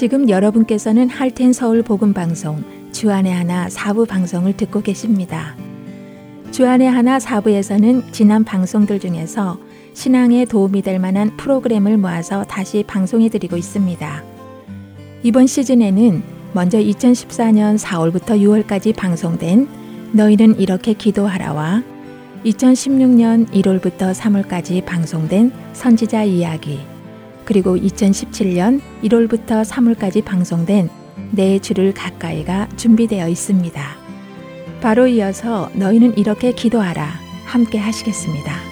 지금 여러분께서는 할텐 서울 복음 방송 주안의 하나 사부 방송을 듣고 계십니다. 주안의 하나 사부에서는 지난 방송들 중에서 신앙에 도움이 될 만한 프로그램을 모아서 다시 방송해 드리고 있습니다. 이번 시즌에는 먼저 2014년 4월부터 6월까지 방송된 너희는 이렇게 기도하라와 2016년 1월부터 3월까지 방송된 선지자 이야기 그리고 2017년 1월부터 3월까지 방송된 내 주를 가까이가 준비되어 있습니다. 바로 이어서 너희는 이렇게 기도하라 함께 하시겠습니다.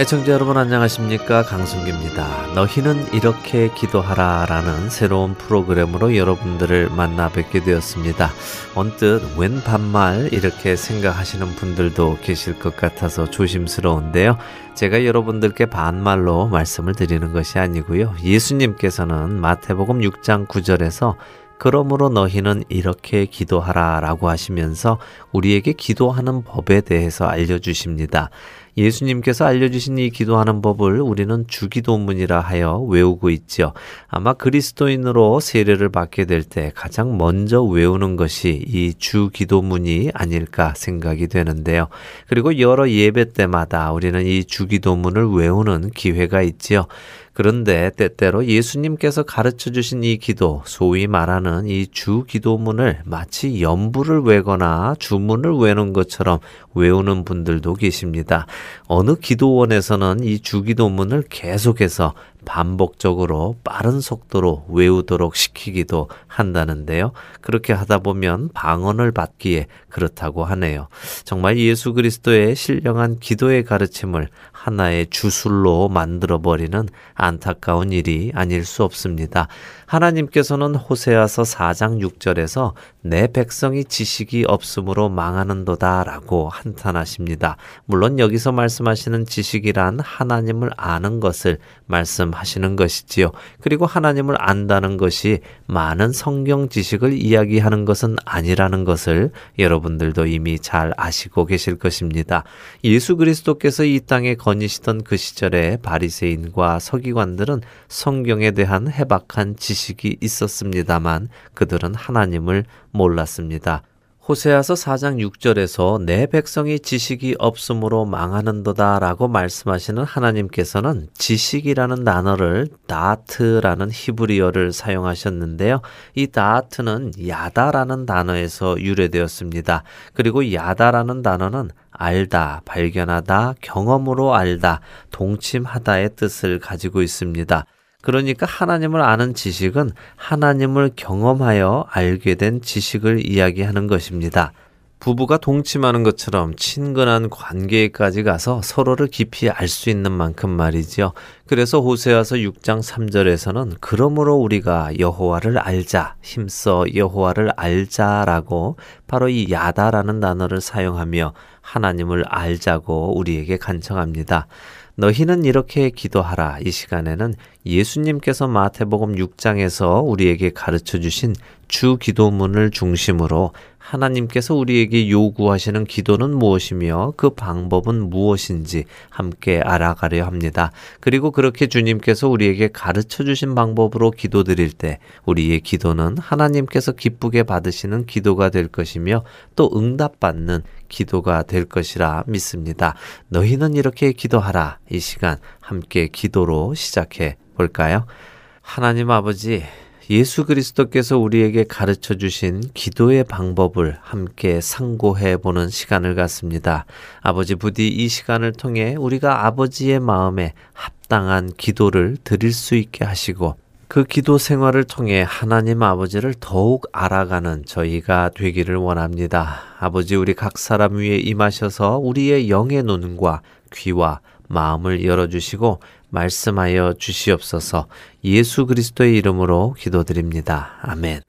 애청자 여러분 안녕하십니까 강승기입니다. 너희는 이렇게 기도하라 라는 새로운 프로그램으로 여러분들을 만나 뵙게 되었습니다. 언뜻 웬 반말 이렇게 생각하시는 분들도 계실 것 같아서 조심스러운데요. 제가 여러분들께 반말로 말씀을 드리는 것이 아니고요. 예수님께서는 마태복음 6장 9절에서 그러므로 너희는 이렇게 기도하라 라고 하시면서 우리에게 기도하는 법에 대해서 알려주십니다. 예수님께서 알려주신 이 기도하는 법을 우리는 주기도문이라 하여 외우고 있죠. 아마 그리스도인으로 세례를 받게 될 때 가장 먼저 외우는 것이 이 주기도문이 아닐까 생각이 되는데요. 그리고 여러 예배 때마다 우리는 이 주기도문을 외우는 기회가 있지요. 그런데 때때로 예수님께서 가르쳐 주신 이 기도, 소위 말하는 이 주 기도문을 마치 연부를 외거나 주문을 외는 것처럼 외우는 분들도 계십니다. 어느 기도원에서는 이 주 기도문을 계속해서 반복적으로 빠른 속도로 외우도록 시키기도 한다는데요. 그렇게 하다 보면 방언을 받기에 그렇다고 하네요. 정말 예수 그리스도의 신령한 기도의 가르침을 하나의 주술로 만들어 버리는 안타까운 일이 아닐 수 없습니다. 하나님께서는 호세아서 4장 6절에서 내 백성이 지식이 없으므로 망하는도다 라고 한탄하십니다. 물론 여기서 말씀하시는 지식이란 하나님을 아는 것을 말씀하시는 것이지요. 그리고 하나님을 안다는 것이 많은 성경 지식을 이야기하는 것은 아니라는 것을 여러분들도 이미 잘 아시고 계실 것입니다. 예수 그리스도께서 이 땅에 거니시던 그 시절에 바리새인과 서기관들은 성경에 대한 해박한 지식 지식이 있었습니다만 그들은 하나님을 몰랐습니다. 호세아서 4장 6절에서 내 백성이 지식이 없으므로 망하는도다 라고 말씀하시는 하나님께서는 지식이라는 단어를 다트라는 히브리어를 사용하셨는데요. 이 다트는 야다라는 단어에서 유래되었습니다. 그리고 야다라는 단어는 알다, 발견하다, 경험으로 알다, 동침하다의 뜻을 가지고 있습니다. 그러니까 하나님을 아는 지식은 하나님을 경험하여 알게 된 지식을 이야기하는 것입니다. 부부가 동침하는 것처럼 친근한 관계까지 가서 서로를 깊이 알 수 있는 만큼 말이지요. 그래서 호세아서 6장 3절에서는 그러므로 우리가 여호와를 알자, 힘써 여호와를 알자라고 바로 이 야다라는 단어를 사용하며 하나님을 알자고 우리에게 간청합니다. 너희는 이렇게 기도하라. 이 시간에는 예수님께서 마태복음 6장에서 우리에게 가르쳐 주신 주 기도문을 중심으로 하나님께서 우리에게 요구하시는 기도는 무엇이며 그 방법은 무엇인지 함께 알아가려 합니다. 그리고 그렇게 주님께서 우리에게 가르쳐 주신 방법으로 기도드릴 때 우리의 기도는 하나님께서 기쁘게 받으시는 기도가 될 것이며 또 응답받는 기도가 될 것이라 믿습니다. 너희는 이렇게 기도하라. 이 시간 함께 기도로 시작해 볼까요? 하나님 아버지, 예수 그리스도께서 우리에게 가르쳐 주신 기도의 방법을 함께 상고해 보는 시간을 갖습니다. 아버지 부디 이 시간을 통해 우리가 아버지의 마음에 합당한 기도를 드릴 수 있게 하시고 그 기도 생활을 통해 하나님 아버지를 더욱 알아가는 저희가 되기를 원합니다. 아버지 우리 각 사람 위에 임하셔서 우리의 영의 눈과 귀와 마음을 열어주시고 말씀하여 주시옵소서 예수 그리스도의 이름으로 기도드립니다. 아멘.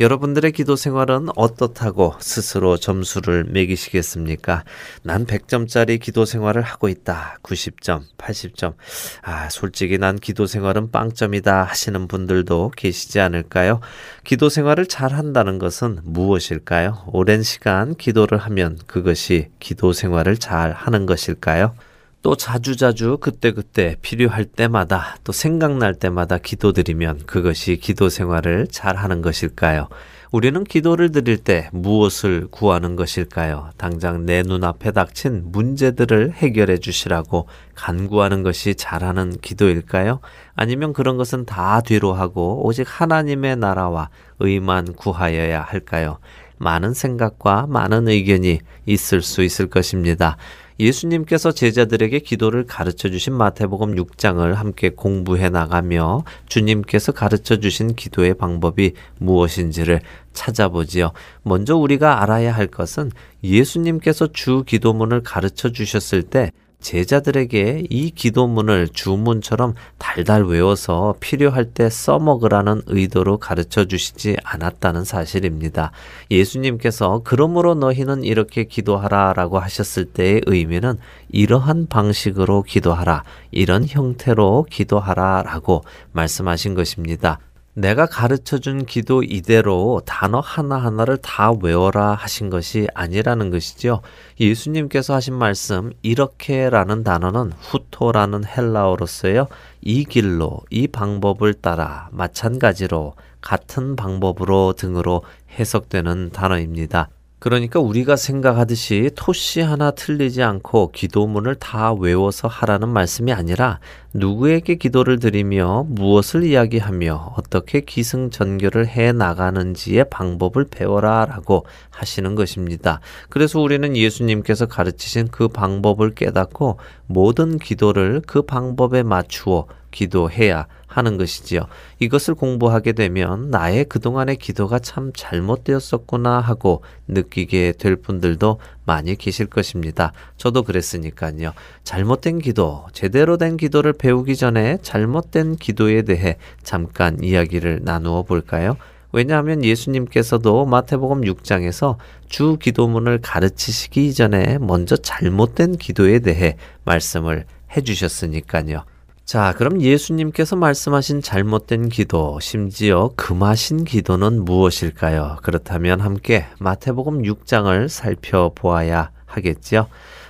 여러분들의 기도 생활은 어떻다고 스스로 점수를 매기시겠습니까? 난 100점짜리 기도 생활을 하고 있다. 90점, 80점. 아, 솔직히 난 기도 생활은 빵점이다 하시는 분들도 계시지 않을까요? 기도 생활을 잘 한다는 것은 무엇일까요? 오랜 시간 기도를 하면 그것이 기도 생활을 잘 하는 것일까요? 또 자주자주 그때그때 필요할 때마다 또 생각날 때마다 기도드리면 그것이 기도 생활을 잘 하는 것일까요? 우리는 기도를 드릴 때 무엇을 구하는 것일까요? 당장 내 눈앞에 닥친 문제들을 해결해 주시라고 간구하는 것이 잘하는 기도일까요? 아니면 그런 것은 다 뒤로 하고 오직 하나님의 나라와 의만 구하여야 할까요? 많은 생각과 많은 의견이 있을 수 있을 것입니다. 예수님께서 제자들에게 기도를 가르쳐 주신 마태복음 6장을 함께 공부해 나가며 주님께서 가르쳐 주신 기도의 방법이 무엇인지를 찾아보지요. 먼저 우리가 알아야 할 것은 예수님께서 주 기도문을 가르쳐 주셨을 때 제자들에게 이 기도문을 주문처럼 달달 외워서 필요할 때 써먹으라는 의도로 가르쳐 주시지 않았다는 사실입니다. 예수님께서 그러므로 너희는 이렇게 기도하라 라고 하셨을 때의 의미는 이러한 방식으로 기도하라, 이런 형태로 기도하라 라고 말씀하신 것입니다. 내가 가르쳐 준 기도 이대로 단어 하나하나를 다 외워라 하신 것이 아니라는 것이죠. 예수님께서 하신 말씀 이렇게라는 단어는 후토라는 헬라어로서요. 이 길로 이 방법을 따라 마찬가지로 같은 방법으로 등으로 해석되는 단어입니다. 그러니까 우리가 생각하듯이 토시 하나 틀리지 않고 기도문을 다 외워서 하라는 말씀이 아니라 누구에게 기도를 드리며 무엇을 이야기하며 어떻게 기승전결을 해 나가는지의 방법을 배워라 라고 하시는 것입니다. 그래서 우리는 예수님께서 가르치신 그 방법을 깨닫고 모든 기도를 그 방법에 맞추어 기도해야 하는 것이지요. 이것을 공부하게 되면 나의 그동안의 기도가 참 잘못되었었구나 하고 느끼게 될 분들도 많이 계실 것입니다. 저도 그랬으니까요. 잘못된 기도, 제대로 된 기도를 배우기 전에 잘못된 기도에 대해 잠깐 이야기를 나누어 볼까요? 왜냐하면 예수님께서도 마태복음 6장에서 주 기도문을 가르치시기 전에 먼저 잘못된 기도에 대해 말씀을 해주셨으니까요. 자, 그럼 예수님께서 말씀하신 잘못된 기도, 심지어 금하신 기도는 무엇일까요? 그렇다면 함께 마태복음 6장을 살펴보아야 하겠지요.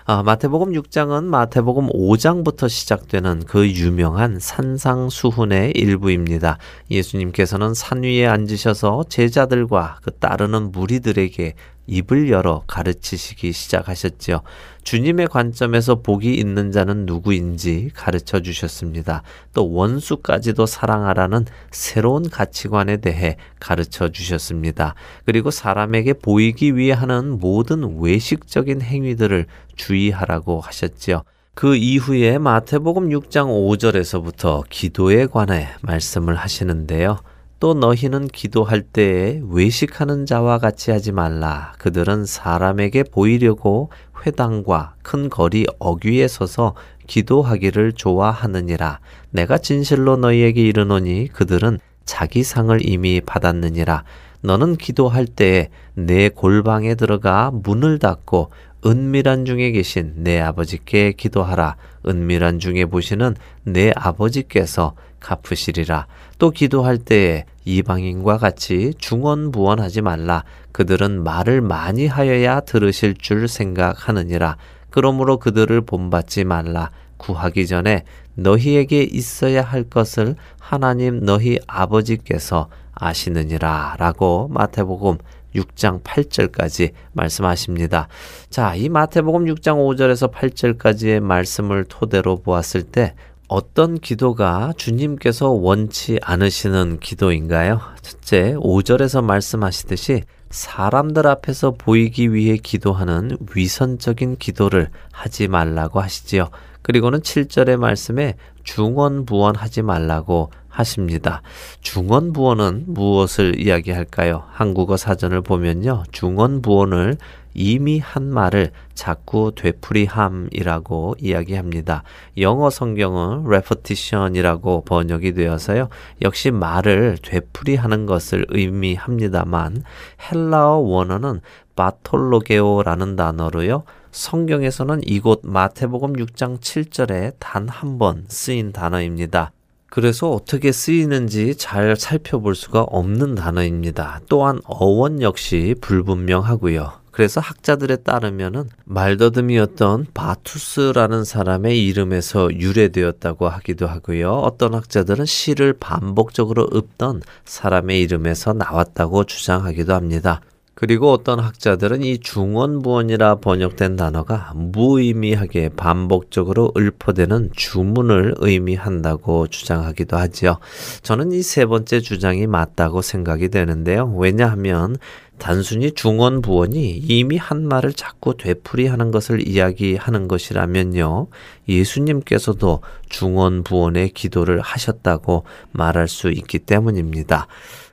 아, 마태복음 6장은 마태복음 5장부터 시작되는 그 유명한 산상수훈의 일부입니다. 예수님께서는 산 위에 앉으셔서 제자들과 그 따르는 무리들에게 입을 열어 가르치시기 시작하셨지요. 주님의 관점에서 복이 있는 자는 누구인지 가르쳐 주셨습니다. 또 원수까지도 사랑하라는 새로운 가치관에 대해 가르쳐 주셨습니다. 그리고 사람에게 보이기 위해 하는 모든 외식적인 행위들을 주의하라고 하셨지요. 그 이후에 마태복음 6장 5절에서부터 기도에 관해 말씀을 하시는데요. 또 너희는 기도할 때에 외식하는 자와 같이 하지 말라. 그들은 사람에게 보이려고 회당과 큰 거리 어귀에 서서 기도하기를 좋아하느니라. 내가 진실로 너희에게 이르노니 그들은 자기 상을 이미 받았느니라. 너는 기도할 때에 내 골방에 들어가 문을 닫고 은밀한 중에 계신 내 아버지께 기도하라. 은밀한 중에 보시는 내 아버지께서 갚으시리라. 또 기도할 때에 이방인과 같이 중언부언하지 말라. 그들은 말을 많이 하여야 들으실 줄 생각하느니라. 그러므로 그들을 본받지 말라. 구하기 전에 너희에게 있어야 할 것을 하나님 너희 아버지께서 아시느니라. 라고 마태복음 6장 8절까지 말씀하십니다. 자, 이 마태복음 6장 5절에서 8절까지의 말씀을 토대로 보았을 때 어떤 기도가 주님께서 원치 않으시는 기도인가요? 첫째, 5절에서 말씀하시듯이 사람들 앞에서 보이기 위해 기도하는 위선적인 기도를 하지 말라고 하시지요. 그리고는 7절의 말씀에 중언부언하지 말라고 하십니다. 중언부언은 무엇을 이야기할까요? 한국어 사전을 보면요. 중언부언을 이미 한 말을 자꾸 되풀이함이라고 이야기합니다. 영어 성경은 repetition이라고 번역이 되어서요. 역시 말을 되풀이하는 것을 의미합니다만 헬라어 원어는 바톨로게오라는 단어로요. 성경에서는 이곳 마태복음 6장 7절에 단 한 번 쓰인 단어입니다. 그래서 어떻게 쓰이는지 잘 살펴볼 수가 없는 단어입니다. 또한 어원 역시 불분명하고요. 그래서 학자들에 따르면은 말더듬이었던 바투스라는 사람의 이름에서 유래되었다고 하기도 하고요. 어떤 학자들은 시를 반복적으로 읊던 사람의 이름에서 나왔다고 주장하기도 합니다. 그리고 어떤 학자들은 이 중원부원이라 번역된 단어가 무의미하게 반복적으로 읊어대는 주문을 의미한다고 주장하기도 하지요. 저는 이 세 번째 주장이 맞다고 생각이 되는데요. 왜냐하면 단순히 중원 부원이 이미 한 말을 자꾸 되풀이하는 것을 이야기하는 것이라면요. 예수님께서도 중원 부원의 기도를 하셨다고 말할 수 있기 때문입니다.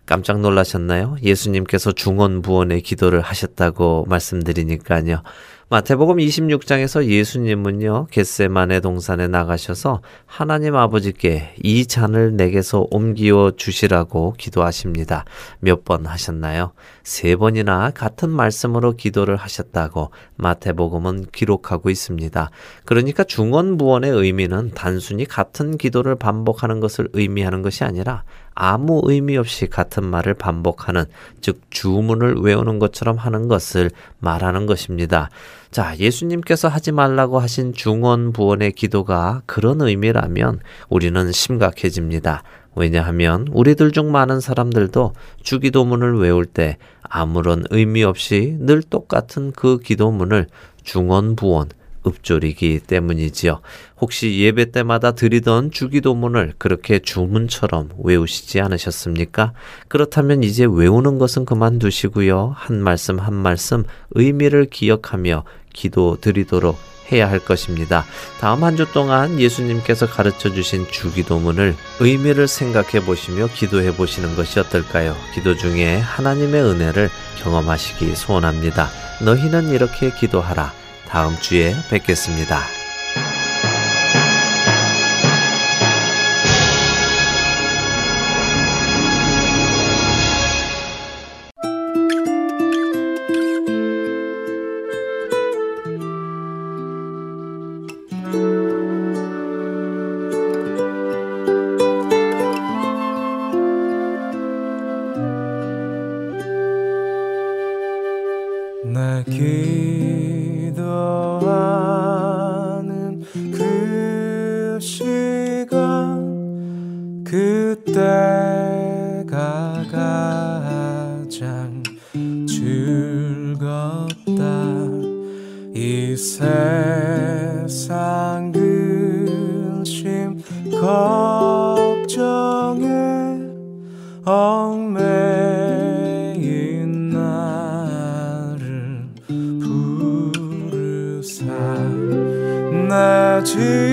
깜짝 놀라셨나요? 예수님께서 중원 부원의 기도를 하셨다고 말씀드리니까요. 마태복음 26장에서 예수님은요, 겟세만의 동산에 나가셔서 하나님 아버지께 이 잔을 내게서 옮기어 주시라고 기도하십니다. 몇 번 하셨나요? 세 번이나 같은 말씀으로 기도를 하셨다고 마태복음은 기록하고 있습니다. 그러니까 중원부원의 의미는 단순히 같은 기도를 반복하는 것을 의미하는 것이 아니라 아무 의미 없이 같은 말을 반복하는, 즉, 주문을 외우는 것처럼 하는 것을 말하는 것입니다. 자, 예수님께서 하지 말라고 하신 중원 부원의 기도가 그런 의미라면 우리는 심각해집니다. 왜냐하면 우리들 중 많은 사람들도 주기도문을 외울 때 아무런 의미 없이 늘 똑같은 그 기도문을 중원부원, 읊조리기 때문이지요. 혹시 예배 때마다 드리던 주기도문을 그렇게 주문처럼 외우시지 않으셨습니까? 그렇다면 이제 외우는 것은 그만두시고요. 한 말씀 한 말씀 의미를 기억하며 기도 드리도록 해야 할 것입니다. 다음 한 주 동안 예수님께서 가르쳐 주신 주기도문을 의미를 생각해 보시며 기도해 보시는 것이 어떨까요? 기도 중에 하나님의 은혜를 경험하시기 소원합니다. 너희는 이렇게 기도하라. 다음 주에 뵙겠습니다. Oh.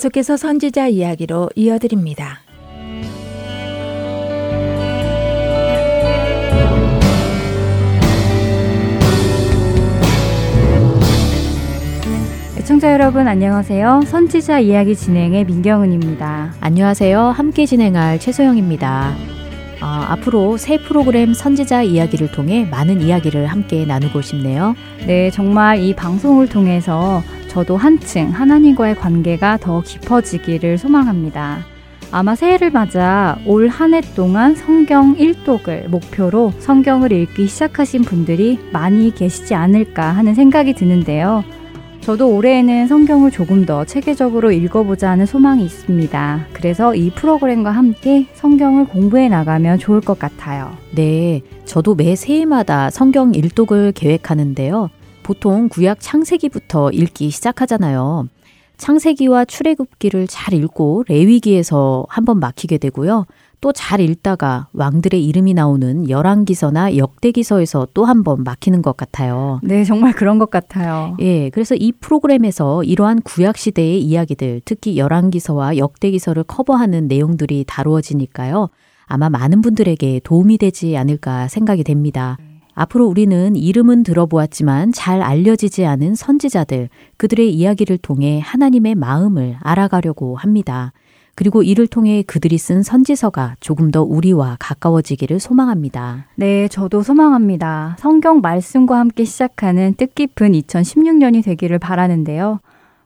계속해서 선지자 이야기로 이어드립니다. 청자 여러분 안녕하세요. 선지자 이야기 진행의 민경은입니다. 안녕하세요. 함께 진행할 최소영입니다. 어, 앞으로 새 프로그램 선지자 이야기를 통해 많은 이야기를 함께 나누고 싶네요. 네, 정말 이 방송을 통해서 저도 한층 하나님과의 관계가 더 깊어지기를 소망합니다. 아마 새해를 맞아 올 한 해 동안 성경 1독을 목표로 성경을 읽기 시작하신 분들이 많이 계시지 않을까 하는 생각이 드는데요. 저도 올해에는 성경을 조금 더 체계적으로 읽어보자 하는 소망이 있습니다. 그래서 이 프로그램과 함께 성경을 공부해 나가면 좋을 것 같아요. 네, 저도 매 새해마다 성경 일독을 계획하는데요. 보통 구약 창세기부터 읽기 시작하잖아요. 창세기와 출애굽기를 잘 읽고 레위기에서 한번 막히게 되고요. 또 잘 읽다가 왕들의 이름이 나오는 열왕기서나 역대기서에서 또 한번 막히는 것 같아요. 네, 정말 그런 것 같아요. 예, 그래서 이 프로그램에서 이러한 구약 시대의 이야기들, 특히 열왕기서와 역대기서를 커버하는 내용들이 다루어지니까요. 아마 많은 분들에게 도움이 되지 않을까 생각이 됩니다. 앞으로 우리는 이름은 들어보았지만 잘 알려지지 않은 선지자들, 그들의 이야기를 통해 하나님의 마음을 알아가려고 합니다. 그리고 이를 통해 그들이 쓴 선지서가 조금 더 우리와 가까워지기를 소망합니다. 네, 저도 소망합니다. 성경 말씀과 함께 시작하는 뜻깊은 2016년이 되기를 바라는데요.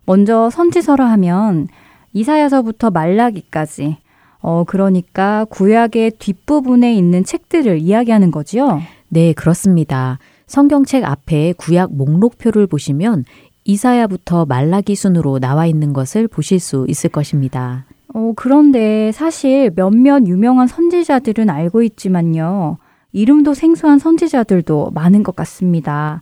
먼저 선지서라 하면 이사야서부터 말라기까지 어, 그러니까 구약의 뒷부분에 있는 책들을 이야기하는 거지요. 네, 그렇습니다. 성경책 앞에 구약 목록표를 보시면 이사야부터 말라기 순으로 나와 있는 것을 보실 수 있을 것입니다. 어, 그런데 사실 몇몇 유명한 선지자들은 알고 있지만요. 이름도 생소한 선지자들도 많은 것 같습니다.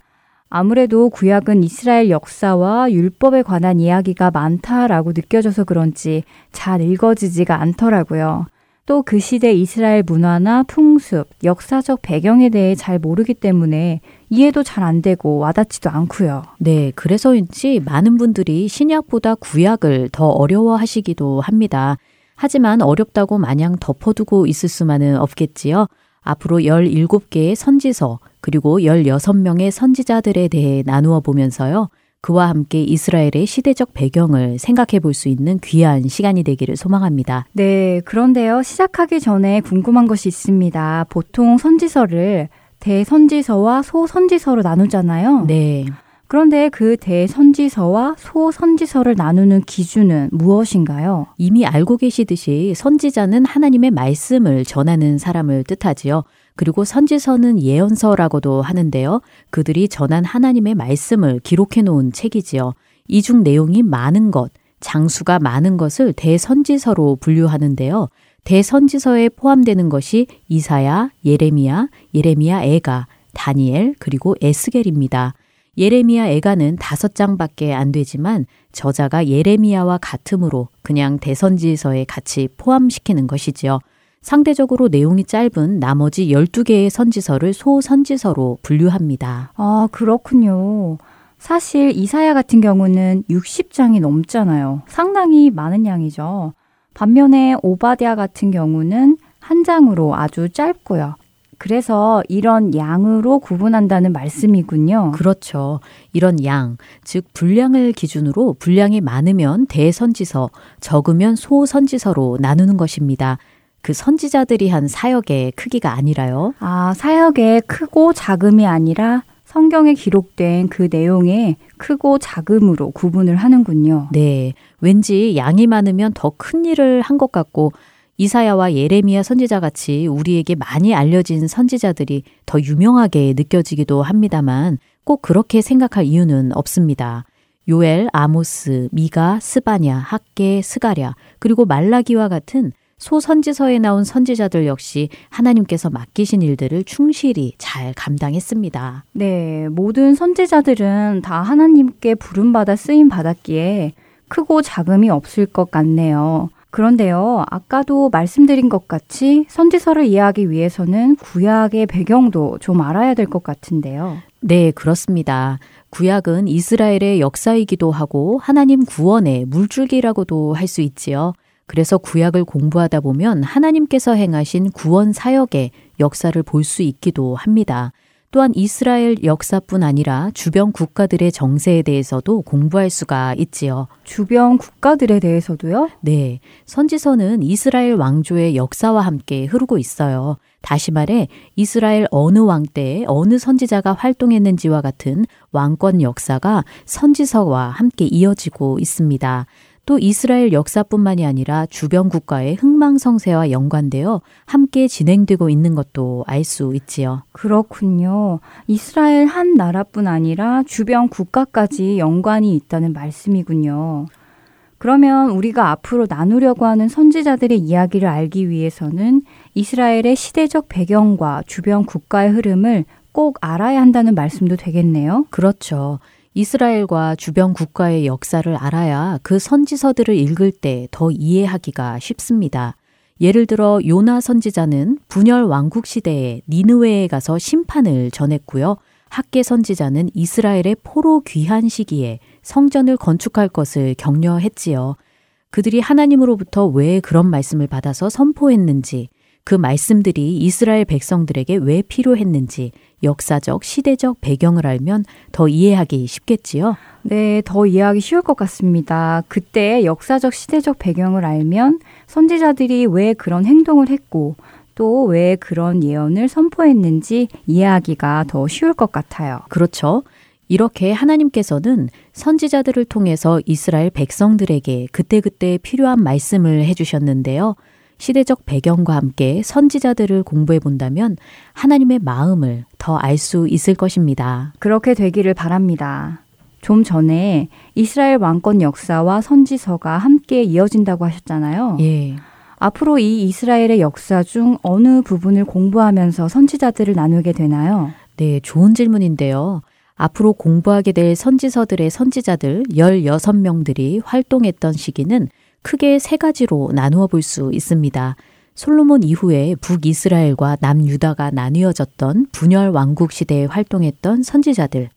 아무래도 구약은 이스라엘 역사와 율법에 관한 이야기가 많다라고 느껴져서 그런지 잘 읽어지지가 않더라고요. 또 그 시대 이스라엘 문화나 풍습, 역사적 배경에 대해 잘 모르기 때문에 이해도 잘 안 되고 와닿지도 않고요. 네, 그래서인지 많은 분들이 신약보다 구약을 더 어려워하시기도 합니다. 하지만 어렵다고 마냥 덮어두고 있을 수만은 없겠지요. 앞으로 17개의 선지서, 그리고 16명의 선지자들에 대해 나누어 보면서요. 그와 함께 이스라엘의 시대적 배경을 생각해 볼 수 있는 귀한 시간이 되기를 소망합니다. 네, 그런데요. 시작하기 전에 궁금한 것이 있습니다. 보통 선지서를 대선지서와 소선지서로 나누잖아요. 네. 그런데 그 대선지서와 소선지서를 나누는 기준은 무엇인가요? 이미 알고 계시듯이 선지자는 하나님의 말씀을 전하는 사람을 뜻하지요. 그리고 선지서는 예언서라고도 하는데요. 그들이 전한 하나님의 말씀을 기록해 놓은 책이지요. 이중 내용이 많은 것, 장수가 많은 것을 대선지서로 분류하는데요. 대선지서에 포함되는 것이 이사야, 예레미야, 예레미야 애가, 다니엘, 그리고 에스겔입니다. 예레미야 애가는 다섯 장밖에 안 되지만 저자가 예레미야와 같으므로 그냥 대선지서에 같이 포함시키는 것이지요. 상대적으로 내용이 짧은 나머지 12개의 선지서를 소선지서로 분류합니다. 아, 그렇군요. 사실 이사야 같은 경우는 60장이 넘잖아요. 상당히 많은 양이죠. 반면에 오바디아 같은 경우는 한 장으로 아주 짧고요. 그래서 이런 양으로 구분한다는 말씀이군요. 그렇죠. 이런 양, 즉 분량을 기준으로 분량이 많으면 대선지서, 적으면 소선지서로 나누는 것입니다. 그 선지자들이 한 사역의 크기가 아니라요. 아, 사역의 크고 작음이 아니라 성경에 기록된 그 내용의 크고 작음으로 구분을 하는군요. 네. 왠지 양이 많으면 더 큰 일을 한 것 같고 이사야와 예레미야 선지자 같이 우리에게 많이 알려진 선지자들이 더 유명하게 느껴지기도 합니다만 꼭 그렇게 생각할 이유는 없습니다. 요엘, 아모스, 미가, 스바냐, 학계, 스가랴, 그리고 말라기와 같은 소선지서에 나온 선지자들 역시 하나님께서 맡기신 일들을 충실히 잘 감당했습니다. 네, 모든 선지자들은 다 하나님께 부름받아 쓰임 받았기에 크고 작음이 없을 것 같네요. 그런데요, 아까도 말씀드린 것 같이 선지서를 이해하기 위해서는 구약의 배경도 좀 알아야 될 것 같은데요. 네, 그렇습니다. 구약은 이스라엘의 역사이기도 하고 하나님 구원의 물줄기라고도 할 수 있지요. 그래서 구약을 공부하다 보면 하나님께서 행하신 구원 사역의 역사를 볼 수 있기도 합니다. 또한 이스라엘 역사뿐 아니라 주변 국가들의 정세에 대해서도 공부할 수가 있지요. 주변 국가들에 대해서도요? 네. 선지서는 이스라엘 왕조의 역사와 함께 흐르고 있어요. 다시 말해 이스라엘 어느 왕때 어느 선지자가 활동했는지와 같은 왕권 역사가 선지서와 함께 이어지고 있습니다. 또 이스라엘 역사뿐만이 아니라 주변 국가의 흥망성쇠와 연관되어 함께 진행되고 있는 것도 알 수 있지요. 그렇군요. 이스라엘 한 나라뿐 아니라 주변 국가까지 연관이 있다는 말씀이군요. 그러면 우리가 앞으로 나누려고 하는 선지자들의 이야기를 알기 위해서는 이스라엘의 시대적 배경과 주변 국가의 흐름을 꼭 알아야 한다는 말씀도 되겠네요. 그렇죠. 이스라엘과 주변 국가의 역사를 알아야 그 선지서들을 읽을 때 더 이해하기가 쉽습니다. 예를 들어 요나 선지자는 분열 왕국 시대에 니느웨에 가서 심판을 전했고요. 학계 선지자는 이스라엘의 포로 귀한 시기에 성전을 건축할 것을 격려했지요. 그들이 하나님으로부터 왜 그런 말씀을 받아서 선포했는지, 그 말씀들이 이스라엘 백성들에게 왜 필요했는지 역사적, 시대적 배경을 알면 더 이해하기 쉽겠지요? 네, 더 이해하기 쉬울 것 같습니다. 그때 역사적, 시대적 배경을 알면 선지자들이 왜 그런 행동을 했고 또 왜 그런 예언을 선포했는지 이해하기가 더 쉬울 것 같아요. 그렇죠. 이렇게 하나님께서는 선지자들을 통해서 이스라엘 백성들에게 그때그때 필요한 말씀을 해주셨는데요. 시대적 배경과 함께 선지자들을 공부해 본다면 하나님의 마음을 더 알 수 있을 것입니다. 그렇게 되기를 바랍니다. 좀 전에 이스라엘 왕권 역사와 선지서가 함께 이어진다고 하셨잖아요. 예. 앞으로 이 이스라엘의 역사 중 어느 부분을 공부하면서 선지자들을 나누게 되나요? 네, 좋은 질문인데요. 앞으로 공부하게 될 선지서들의 선지자들 16명들이 활동했던 시기는 크게 세 가지로 나누어 볼 수 있습니다. 솔로몬 이후에 북이스라엘과 남유다가 나뉘어졌던 분열 왕국 시대에 활동했던 선지자들,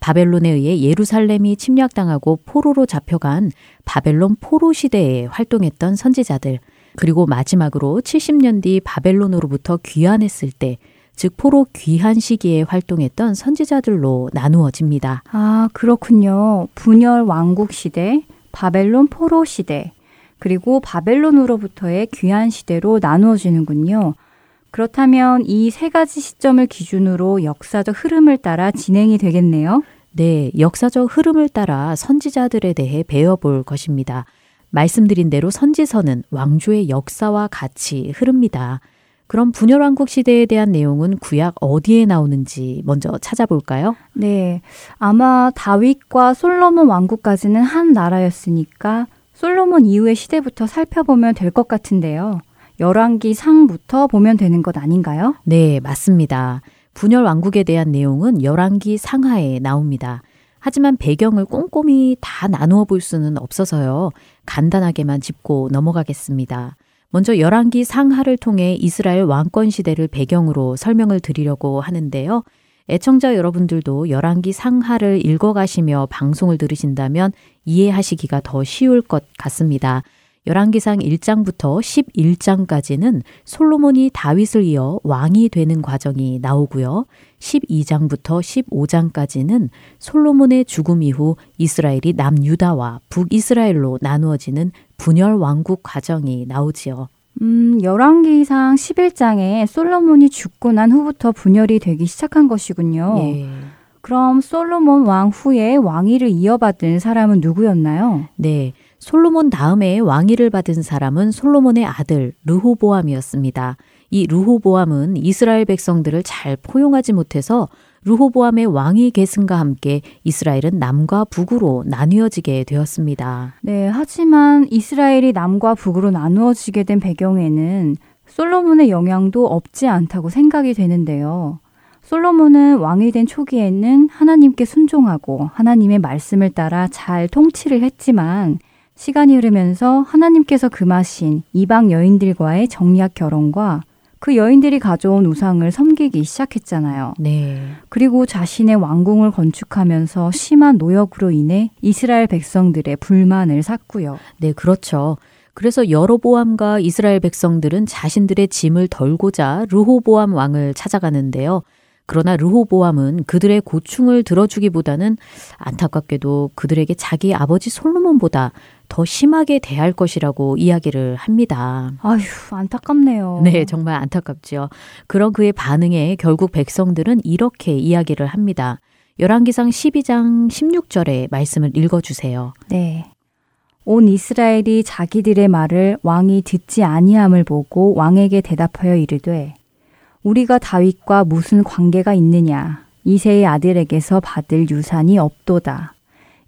바벨론에 의해 예루살렘이 침략당하고 포로로 잡혀간 바벨론 포로 시대에 활동했던 선지자들, 그리고 마지막으로 70년 뒤 바벨론으로부터 귀환했을 때, 즉 포로 귀한 시기에 활동했던 선지자들로 나누어집니다. 아, 그렇군요. 분열 왕국 시대, 바벨론 포로 시대, 그리고 바벨론으로부터의 귀한 시대로 나누어지는군요. 그렇다면 이 세 가지 시점을 기준으로 역사적 흐름을 따라 진행이 되겠네요. 네, 역사적 흐름을 따라 선지자들에 대해 배워볼 것입니다. 말씀드린 대로 선지서는 왕조의 역사와 같이 흐릅니다. 그럼 분열왕국 시대에 대한 내용은 구약 어디에 나오는지 먼저 찾아볼까요? 네. 아마 다윗과 솔로몬 왕국까지는 한 나라였으니까 솔로몬 이후의 시대부터 살펴보면 될 것 같은데요. 열왕기 상부터 보면 되는 것 아닌가요? 네, 맞습니다. 분열 왕국에 대한 내용은 열왕기 상하에 나옵니다. 하지만 배경을 꼼꼼히 다 나누어 볼 수는 없어서요. 간단하게만 짚고 넘어가겠습니다. 먼저 열왕기 상하를 통해 이스라엘 왕권 시대를 배경으로 설명을 드리려고 하는데요. 애청자 여러분들도 열왕기 상하를 읽어가시며 방송을 들으신다면 이해하시기가 더 쉬울 것 같습니다. 열왕기상 1장부터 11장까지는 솔로몬이 다윗을 이어 왕이 되는 과정이 나오고요. 12장부터 15장까지는 솔로몬의 죽음 이후 이스라엘이 남유다와 북이스라엘로 나누어지는 분열 왕국 과정이 나오지요. 음, 열왕기상 11장에 솔로몬이 죽고 난 후부터 분열이 되기 시작한 것이군요. 예. 그럼 솔로몬 왕 후에 왕위를 이어받은 사람은 누구였나요? 네. 솔로몬 다음에 왕위를 받은 사람은 솔로몬의 아들 르호보암이었습니다. 이 르호보암은 이스라엘 백성들을 잘 포용하지 못해서 르호보암의 왕위 계승과 함께 이스라엘은 남과 북으로 나뉘어지게 되었습니다. 네, 하지만 이스라엘이 남과 북으로 나누어지게 된 배경에는 솔로몬의 영향도 없지 않다고 생각이 되는데요. 솔로몬은 왕이 된 초기에는 하나님께 순종하고 하나님의 말씀을 따라 잘 통치를 했지만 시간이 흐르면서 하나님께서 금하신 이방 여인들과의 정략 결혼과 그 여인들이 가져온 우상을 섬기기 시작했잖아요. 네. 그리고 자신의 왕궁을 건축하면서 심한 노역으로 인해 이스라엘 백성들의 불만을 샀고요. 네, 그렇죠. 그래서 여로보암과 이스라엘 백성들은 자신들의 짐을 덜고자 르호보암 왕을 찾아가는데요. 그러나 르호보암은 그들의 고충을 들어주기보다는 안타깝게도 그들에게 자기 아버지 솔로몬보다 더 심하게 대할 것이라고 이야기를 합니다. 아휴, 안타깝네요. 네, 정말 안타깝죠. 그런 그의 반응에 결국 백성들은 이렇게 이야기를 합니다. 열왕기상 12장 16절의 말씀을 읽어 주세요. 네. 온 이스라엘이 자기들의 말을 왕이 듣지 아니함을 보고 왕에게 대답하여 이르되 우리가 다윗과 무슨 관계가 있느냐 이세의 아들에게서 받을 유산이 없도다.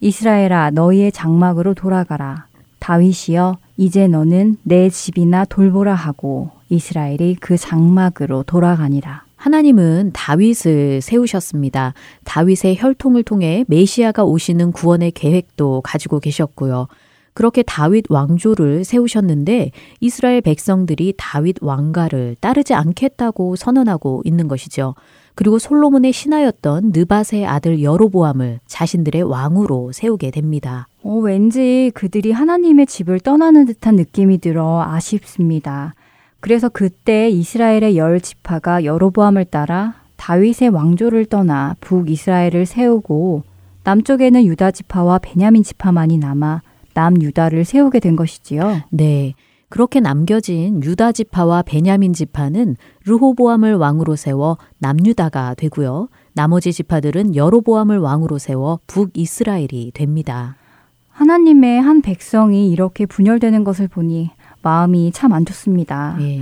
이스라엘아 너희의 장막으로 돌아가라. 다윗이여 이제 너는 내 집이나 돌보라 하고 이스라엘이 그 장막으로 돌아가니라. 하나님은 다윗을 세우셨습니다. 다윗의 혈통을 통해 메시아가 오시는 구원의 계획도 가지고 계셨고요. 그렇게 다윗 왕조를 세우셨는데 이스라엘 백성들이 다윗 왕가를 따르지 않겠다고 선언하고 있는 것이죠. 그리고 솔로몬의 신하였던 느바의 아들 여로보암을 자신들의 왕으로 세우게 됩니다. 어, 왠지 그들이 하나님의 집을 떠나는 듯한 느낌이 들어 아쉽습니다. 그래서 그때 이스라엘의 열 지파가 여로보암을 따라 다윗의 왕조를 떠나 북이스라엘을 세우고 남쪽에는 유다 지파와 베냐민 지파만이 남아 남유다를 세우게 된 것이지요. 네. 그렇게 남겨진 유다 지파와 베냐민 지파는 르호보암을 왕으로 세워 남유다가 되고요. 나머지 지파들은 여로보암을 왕으로 세워 북이스라엘이 됩니다. 하나님의 한 백성이 이렇게 분열되는 것을 보니 마음이 참 안 좋습니다. 예.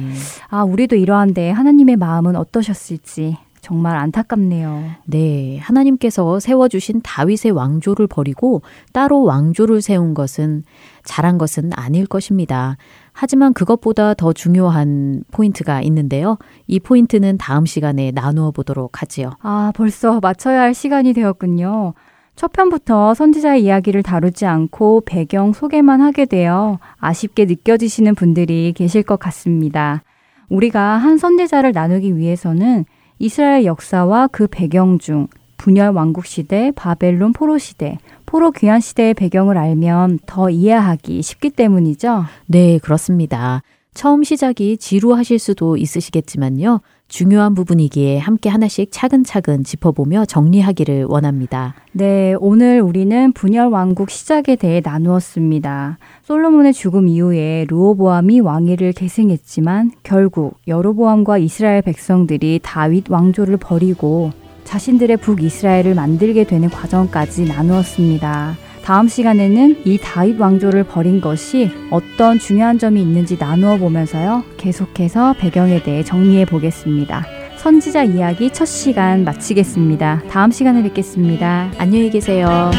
아, 우리도 이러한데 하나님의 마음은 어떠셨을지 정말 안타깝네요. 네. 하나님께서 세워주신 다윗의 왕조를 버리고 따로 왕조를 세운 것은 잘한 것은 아닐 것입니다. 하지만 그것보다 더 중요한 포인트가 있는데요. 이 포인트는 다음 시간에 나누어 보도록 하지요. 아, 벌써 맞춰야 할 시간이 되었군요. 첫 편부터 선지자의 이야기를 다루지 않고 배경 소개만 하게 되어 아쉽게 느껴지시는 분들이 계실 것 같습니다. 우리가 한 선지자를 나누기 위해서는 이스라엘 역사와 그 배경 중 분열 왕국 시대, 바벨론 포로 시대, 포로 귀환 시대의 배경을 알면 더 이해하기 쉽기 때문이죠. 네, 그렇습니다. 처음 시작이 지루하실 수도 있으시겠지만요. 중요한 부분이기에 함께 하나씩 차근차근 짚어보며 정리하기를 원합니다. 네, 오늘 우리는 분열 왕국 시작에 대해 나누었습니다. 솔로몬의 죽음 이후에 루오보암이 왕위를 계승했지만 결국 여로보암과 이스라엘 백성들이 다윗 왕조를 버리고 자신들의 북이스라엘을 만들게 되는 과정까지 나누었습니다. 다음 시간에는 이 다윗 왕조를 버린 것이 어떤 중요한 점이 있는지 나누어 보면서요. 계속해서 배경에 대해 정리해 보겠습니다. 선지자 이야기 첫 시간 마치겠습니다. 다음 시간에 뵙겠습니다. 안녕히 계세요.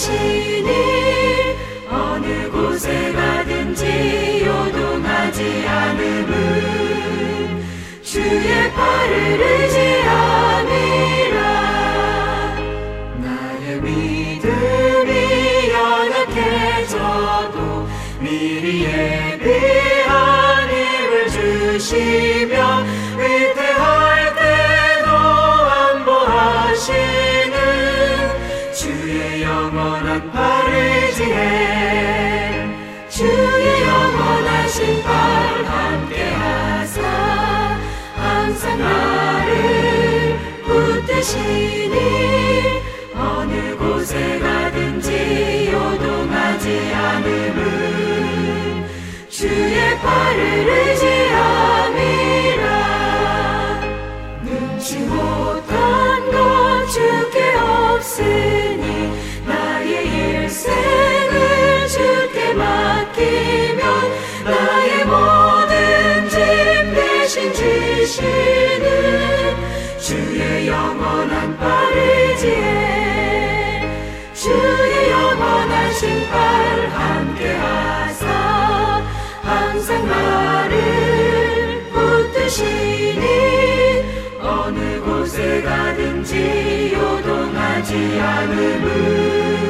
신이 어느 곳에 가든지 요동하지 않음은 주의 팔을 의지함이 나를 붙드시니 어느 곳에 가든지 요동하지 않음을 주의 팔을 의지함이라. 눈치 못한 것 주께 없으니 나의 일생을 주께 맡기. 영원한 파리지에 주의 영원한 신발 함께하사 항상 나를 붙드시니 어느 곳에 가든지 요동하지 않음을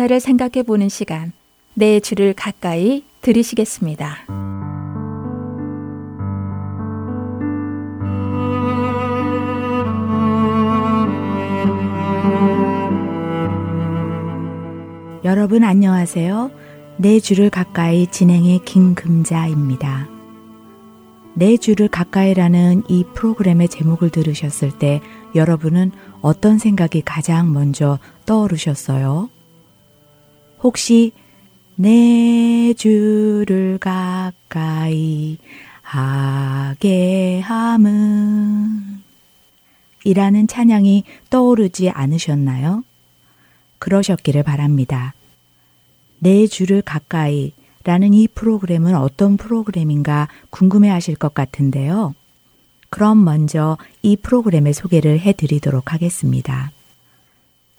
가사를 생각해 보는 시간, 내 주를 가까이 들으시겠습니다. 여러분 안녕하세요. 내 주를 가까이 진행의 김금자입니다. 내 주를 가까이라는 이 프로그램의 제목을 들으셨을 때 여러분은 어떤 생각이 가장 먼저 떠오르셨어요? 혹시 내 주를 가까이 하게 함은 이라는 찬양이 떠오르지 않으셨나요? 그러셨기를 바랍니다. 내 주를 가까이 라는 이 프로그램은 어떤 프로그램인가 궁금해 하실 것 같은데요. 그럼 먼저 이 프로그램의 소개를 해 드리도록 하겠습니다.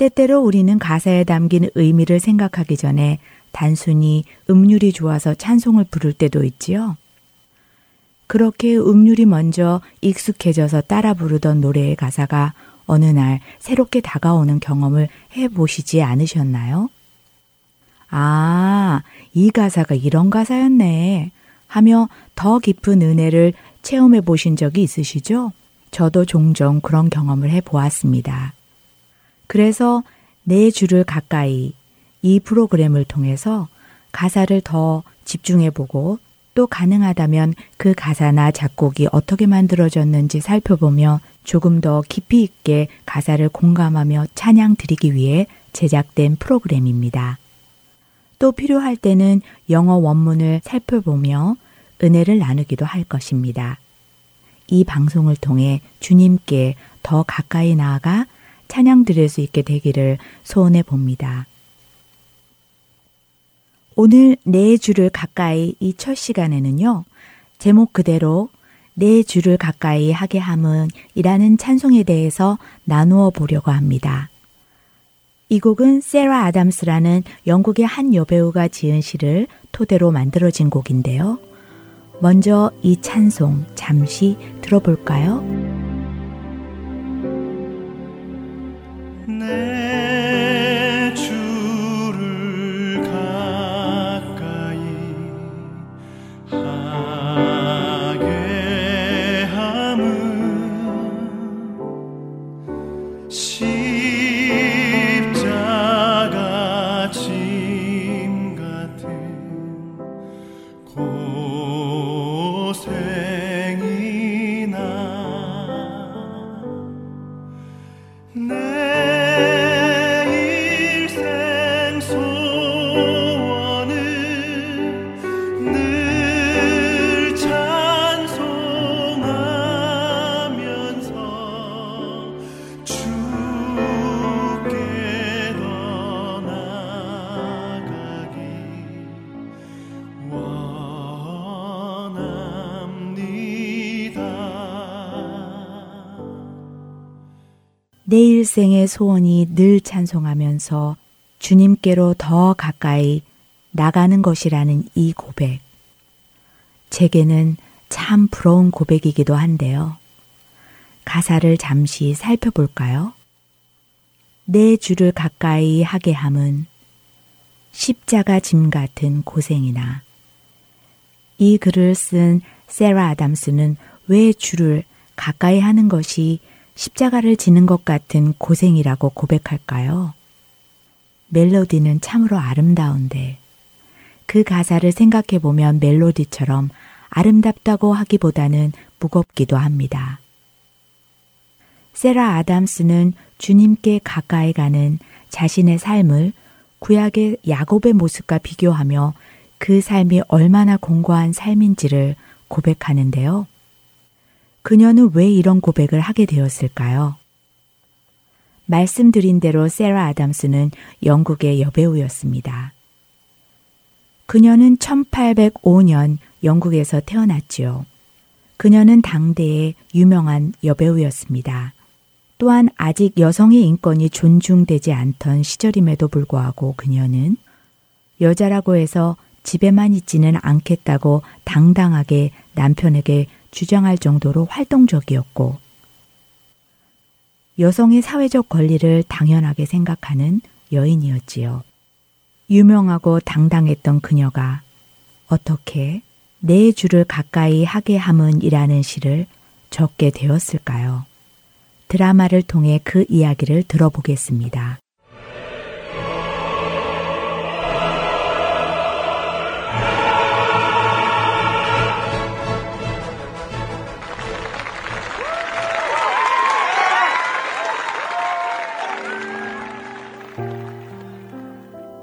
때때로 우리는 가사에 담긴 의미를 생각하기 전에 단순히 음률이 좋아서 찬송을 부를 때도 있지요. 그렇게 음률이 먼저 익숙해져서 따라 부르던 노래의 가사가 어느 날 새롭게 다가오는 경험을 해 보시지 않으셨나요? 아, 이 가사가 이런 가사였네. 하며 더 깊은 은혜를 체험해 보신 적이 있으시죠? 저도 종종 그런 경험을 해 보았습니다. 그래서 내 주를 가까이 이 프로그램을 통해서 가사를 더 집중해 보고 또 가능하다면 그 가사나 작곡이 어떻게 만들어졌는지 살펴보며 조금 더 깊이 있게 가사를 공감하며 찬양 드리기 위해 제작된 프로그램입니다. 또 필요할 때는 영어 원문을 살펴보며 은혜를 나누기도 할 것입니다. 이 방송을 통해 주님께 더 가까이 나아가 찬양 드릴 수 있게 되기를 소원해 봅니다. 오늘 내 주를 가까이 이 첫 시간에는요, 제목 그대로 내 주를 가까이 하게 함은 이라는 찬송에 대해서 나누어 보려고 합니다. 이 곡은 세라 아담스라는 영국의 한 여배우가 지은 시를 토대로 만들어진 곡인데요. 먼저 이 찬송 잠시 들어볼까요? 내 일생의 소원이 늘 찬송하면서 주님께로 더 가까이 나가는 것이라는 이 고백. 제게는 참 부러운 고백이기도 한데요. 가사를 잠시 살펴볼까요? 내 주를 가까이 하게 함은 십자가 짐 같은 고생이나 이 글을 쓴 세라 아담스는 왜 주를 가까이 하는 것이 십자가를 지는 것 같은 고생이라고 고백할까요? 멜로디는 참으로 아름다운데 그 가사를 생각해 보면 멜로디처럼 아름답다고 하기보다는 무겁기도 합니다. 세라 아담스는 주님께 가까이 가는 자신의 삶을 구약의 야곱의 모습과 비교하며 그 삶이 얼마나 공고한 삶인지를 고백하는데요. 그녀는 왜 이런 고백을 하게 되었을까요? 말씀드린 대로 세라 아담스는 영국의 여배우였습니다. 그녀는 1805년 영국에서 태어났지요. 그녀는 당대의 유명한 여배우였습니다. 또한 아직 여성의 인권이 존중되지 않던 시절임에도 불구하고 그녀는 여자라고 해서 집에만 있지는 않겠다고 당당하게 남편에게 주장할 정도로 활동적이었고 여성의 사회적 권리를 당연하게 생각하는 여인이었지요. 유명하고 당당했던 그녀가 어떻게 내 주를 가까이 하게 함은이라는 시를 적게 되었을까요? 드라마를 통해 그 이야기를 들어보겠습니다.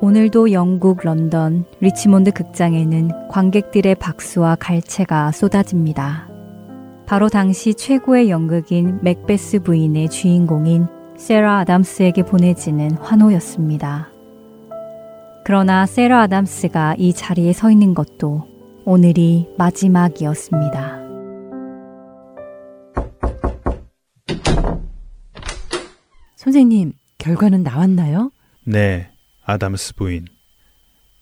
오늘도 영국 런던 리치몬드 극장에는 관객들의 박수와 갈채가 쏟아집니다. 바로 당시 최고의 연극인 맥베스 부인의 주인공인 세라 아담스에게 보내지는 환호였습니다. 그러나 세라 아담스가 이 자리에 서 있는 것도 오늘이 마지막이었습니다. 선생님, 결과는 나왔나요? 네, 아담스 부인.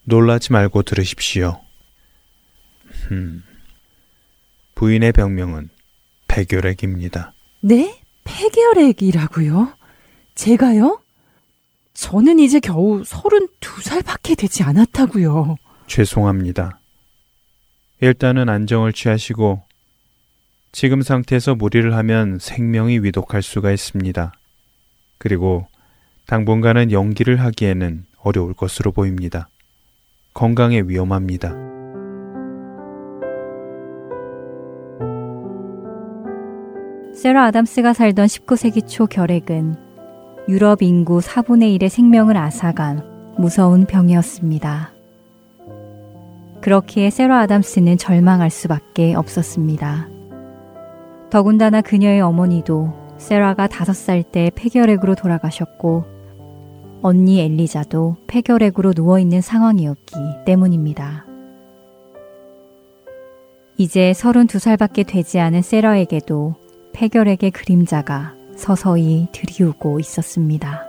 놀라지 말고 들으십시오. 음, 부인의 병명은 폐결핵입니다. 네? 폐결핵이라고요? 제가요? 저는 이제 겨우 32살밖에 되지 않았다고요. 죄송합니다. 일단은 안정을 취하시고 지금 상태에서 무리를 하면 생명이 위독할 수가 있습니다. 그리고 당분간은 연기를 하기에는 어려울 것으로 보입니다. 건강에 위험합니다. 세라 아담스가 살던 19세기 초 결핵은 유럽 인구 4분의 1의 생명을 앗아간 무서운 병이었습니다. 그렇기에 세라 아담스는 절망할 수밖에 없었습니다. 더군다나 그녀의 어머니도 세라가 5살 때 폐결핵으로 돌아가셨고 언니 엘리자도 폐결핵으로 누워있는 상황이었기 때문입니다. 이제 32살밖에 되지 않은 세라에게도 폐결핵의 그림자가 서서히 들이우고 있었습니다.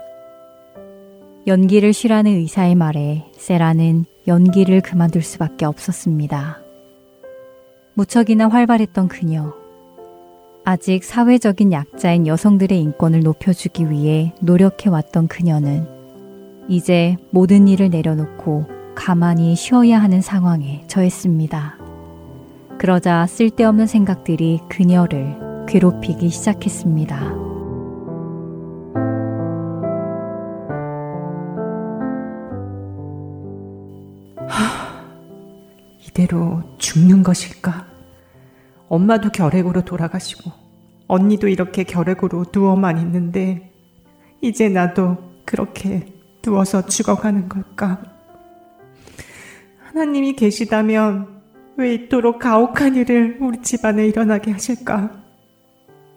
연기를 쉬라는 의사의 말에 세라는 연기를 그만둘 수밖에 없었습니다. 무척이나 활발했던 그녀. 아직 사회적인 약자인 여성들의 인권을 높여주기 위해 노력해왔던 그녀는 이제 모든 일을 내려놓고 가만히 쉬어야 하는 상황에 처했습니다. 그러자 쓸데없는 생각들이 그녀를 괴롭히기 시작했습니다. 이대로 죽는 것일까? 엄마도 결핵으로 돌아가시고 언니도 이렇게 결핵으로 누워만 있는데 이제 나도 그렇게 누워서 죽어가는 걸까? 하나님이 계시다면 왜 이토록 가혹한 일을 우리 집안에 일어나게 하실까?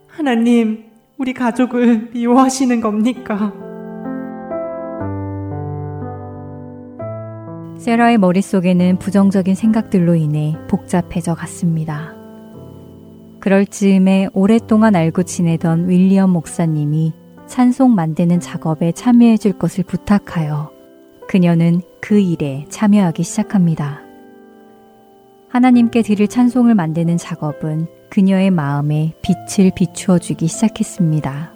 하나님, 우리 가족을 미워하시는 겁니까? 세라의 머릿속에는 부정적인 생각들로 인해 복잡해져 갔습니다. 그럴 즈음에 오랫동안 알고 지내던 윌리엄 목사님이 찬송 만드는 작업에 참여해 줄 것을 부탁하여 그녀는 그 일에 참여하기 시작합니다. 하나님께 드릴 찬송을 만드는 작업은 그녀의 마음에 빛을 비추어 주기 시작했습니다.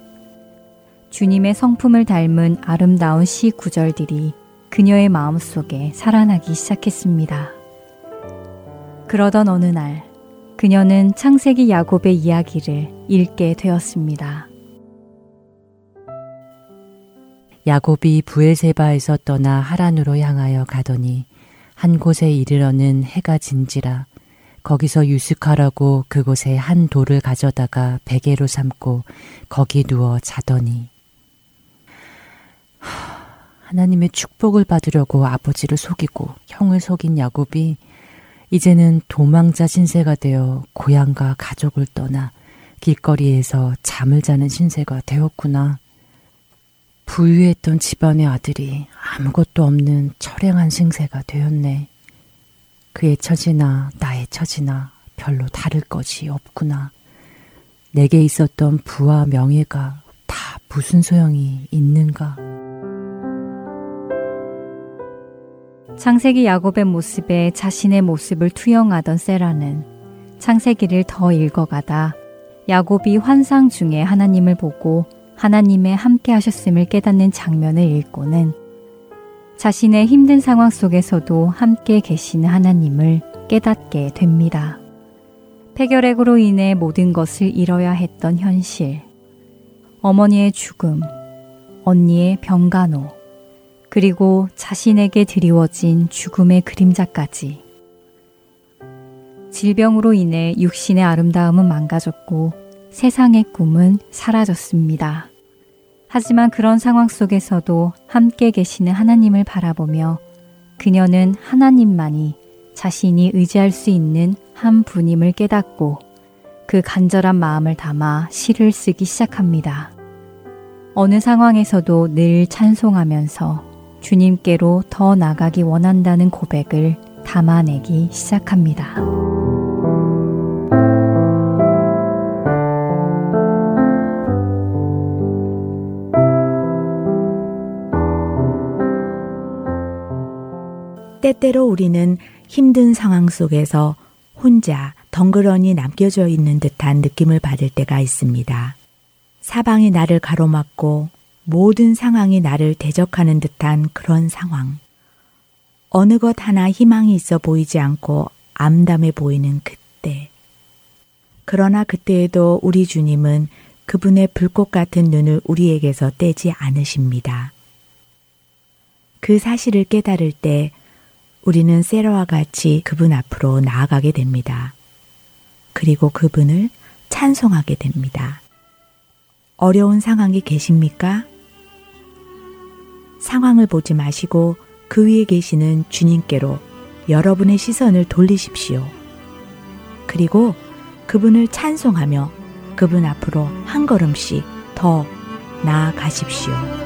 주님의 성품을 닮은 아름다운 시 구절들이 그녀의 마음 속에 살아나기 시작했습니다. 그러던 어느 날, 그녀는 창세기 야곱의 이야기를 읽게 되었습니다. 야곱이 부엘세바에서 떠나 하란으로 향하여 가더니 한 곳에 이르러는 해가 진지라 거기서 유숙하라고 그곳에 한 돌을 가져다가 베개로 삼고 거기 누워 자더니 하나님의 축복을 받으려고 아버지를 속이고 형을 속인 야곱이 이제는 도망자 신세가 되어 고향과 가족을 떠나 길거리에서 잠을 자는 신세가 되었구나. 부유했던 집안의 아들이 아무것도 없는 철행한 신세가 되었네. 그의 처지나 나의 처지나 별로 다를 것이 없구나. 내게 있었던 부와 명예가 다 무슨 소용이 있는가? 창세기 야곱의 모습에 자신의 모습을 투영하던 세라는 창세기를 더 읽어가다 야곱이 환상 중에 하나님을 보고 하나님의 함께 하셨음을 깨닫는 장면을 읽고는 자신의 힘든 상황 속에서도 함께 계시는 하나님을 깨닫게 됩니다. 폐결핵으로 인해 모든 것을 잃어야 했던 현실, 어머니의 죽음, 언니의 병간호, 그리고 자신에게 드리워진 죽음의 그림자까지. 질병으로 인해 육신의 아름다움은 망가졌고 세상의 꿈은 사라졌습니다. 하지만 그런 상황 속에서도 함께 계시는 하나님을 바라보며 그녀는 하나님만이 자신이 의지할 수 있는 한 분임을 깨닫고 그 간절한 마음을 담아 시를 쓰기 시작합니다. 어느 상황에서도 늘 찬송하면서 주님께로 더 나가기 원한다는 고백을 담아내기 시작합니다. 때때로 우리는 힘든 상황 속에서 혼자 덩그러니 남겨져 있는 듯한 느낌을 받을 때가 있습니다. 사방이 나를 가로막고 모든 상황이 나를 대적하는 듯한 그런 상황. 어느 것 하나 희망이 있어 보이지 않고 암담해 보이는 그때. 그러나 그때에도 우리 주님은 그분의 불꽃 같은 눈을 우리에게서 떼지 않으십니다. 그 사실을 깨달을 때 우리는 세라와 같이 그분 앞으로 나아가게 됩니다. 그리고 그분을 찬송하게 됩니다. 어려운 상황이 계십니까? 상황을 보지 마시고 그 위에 계시는 주님께로 여러분의 시선을 돌리십시오. 그리고 그분을 찬송하며 그분 앞으로 한 걸음씩 더 나아가십시오.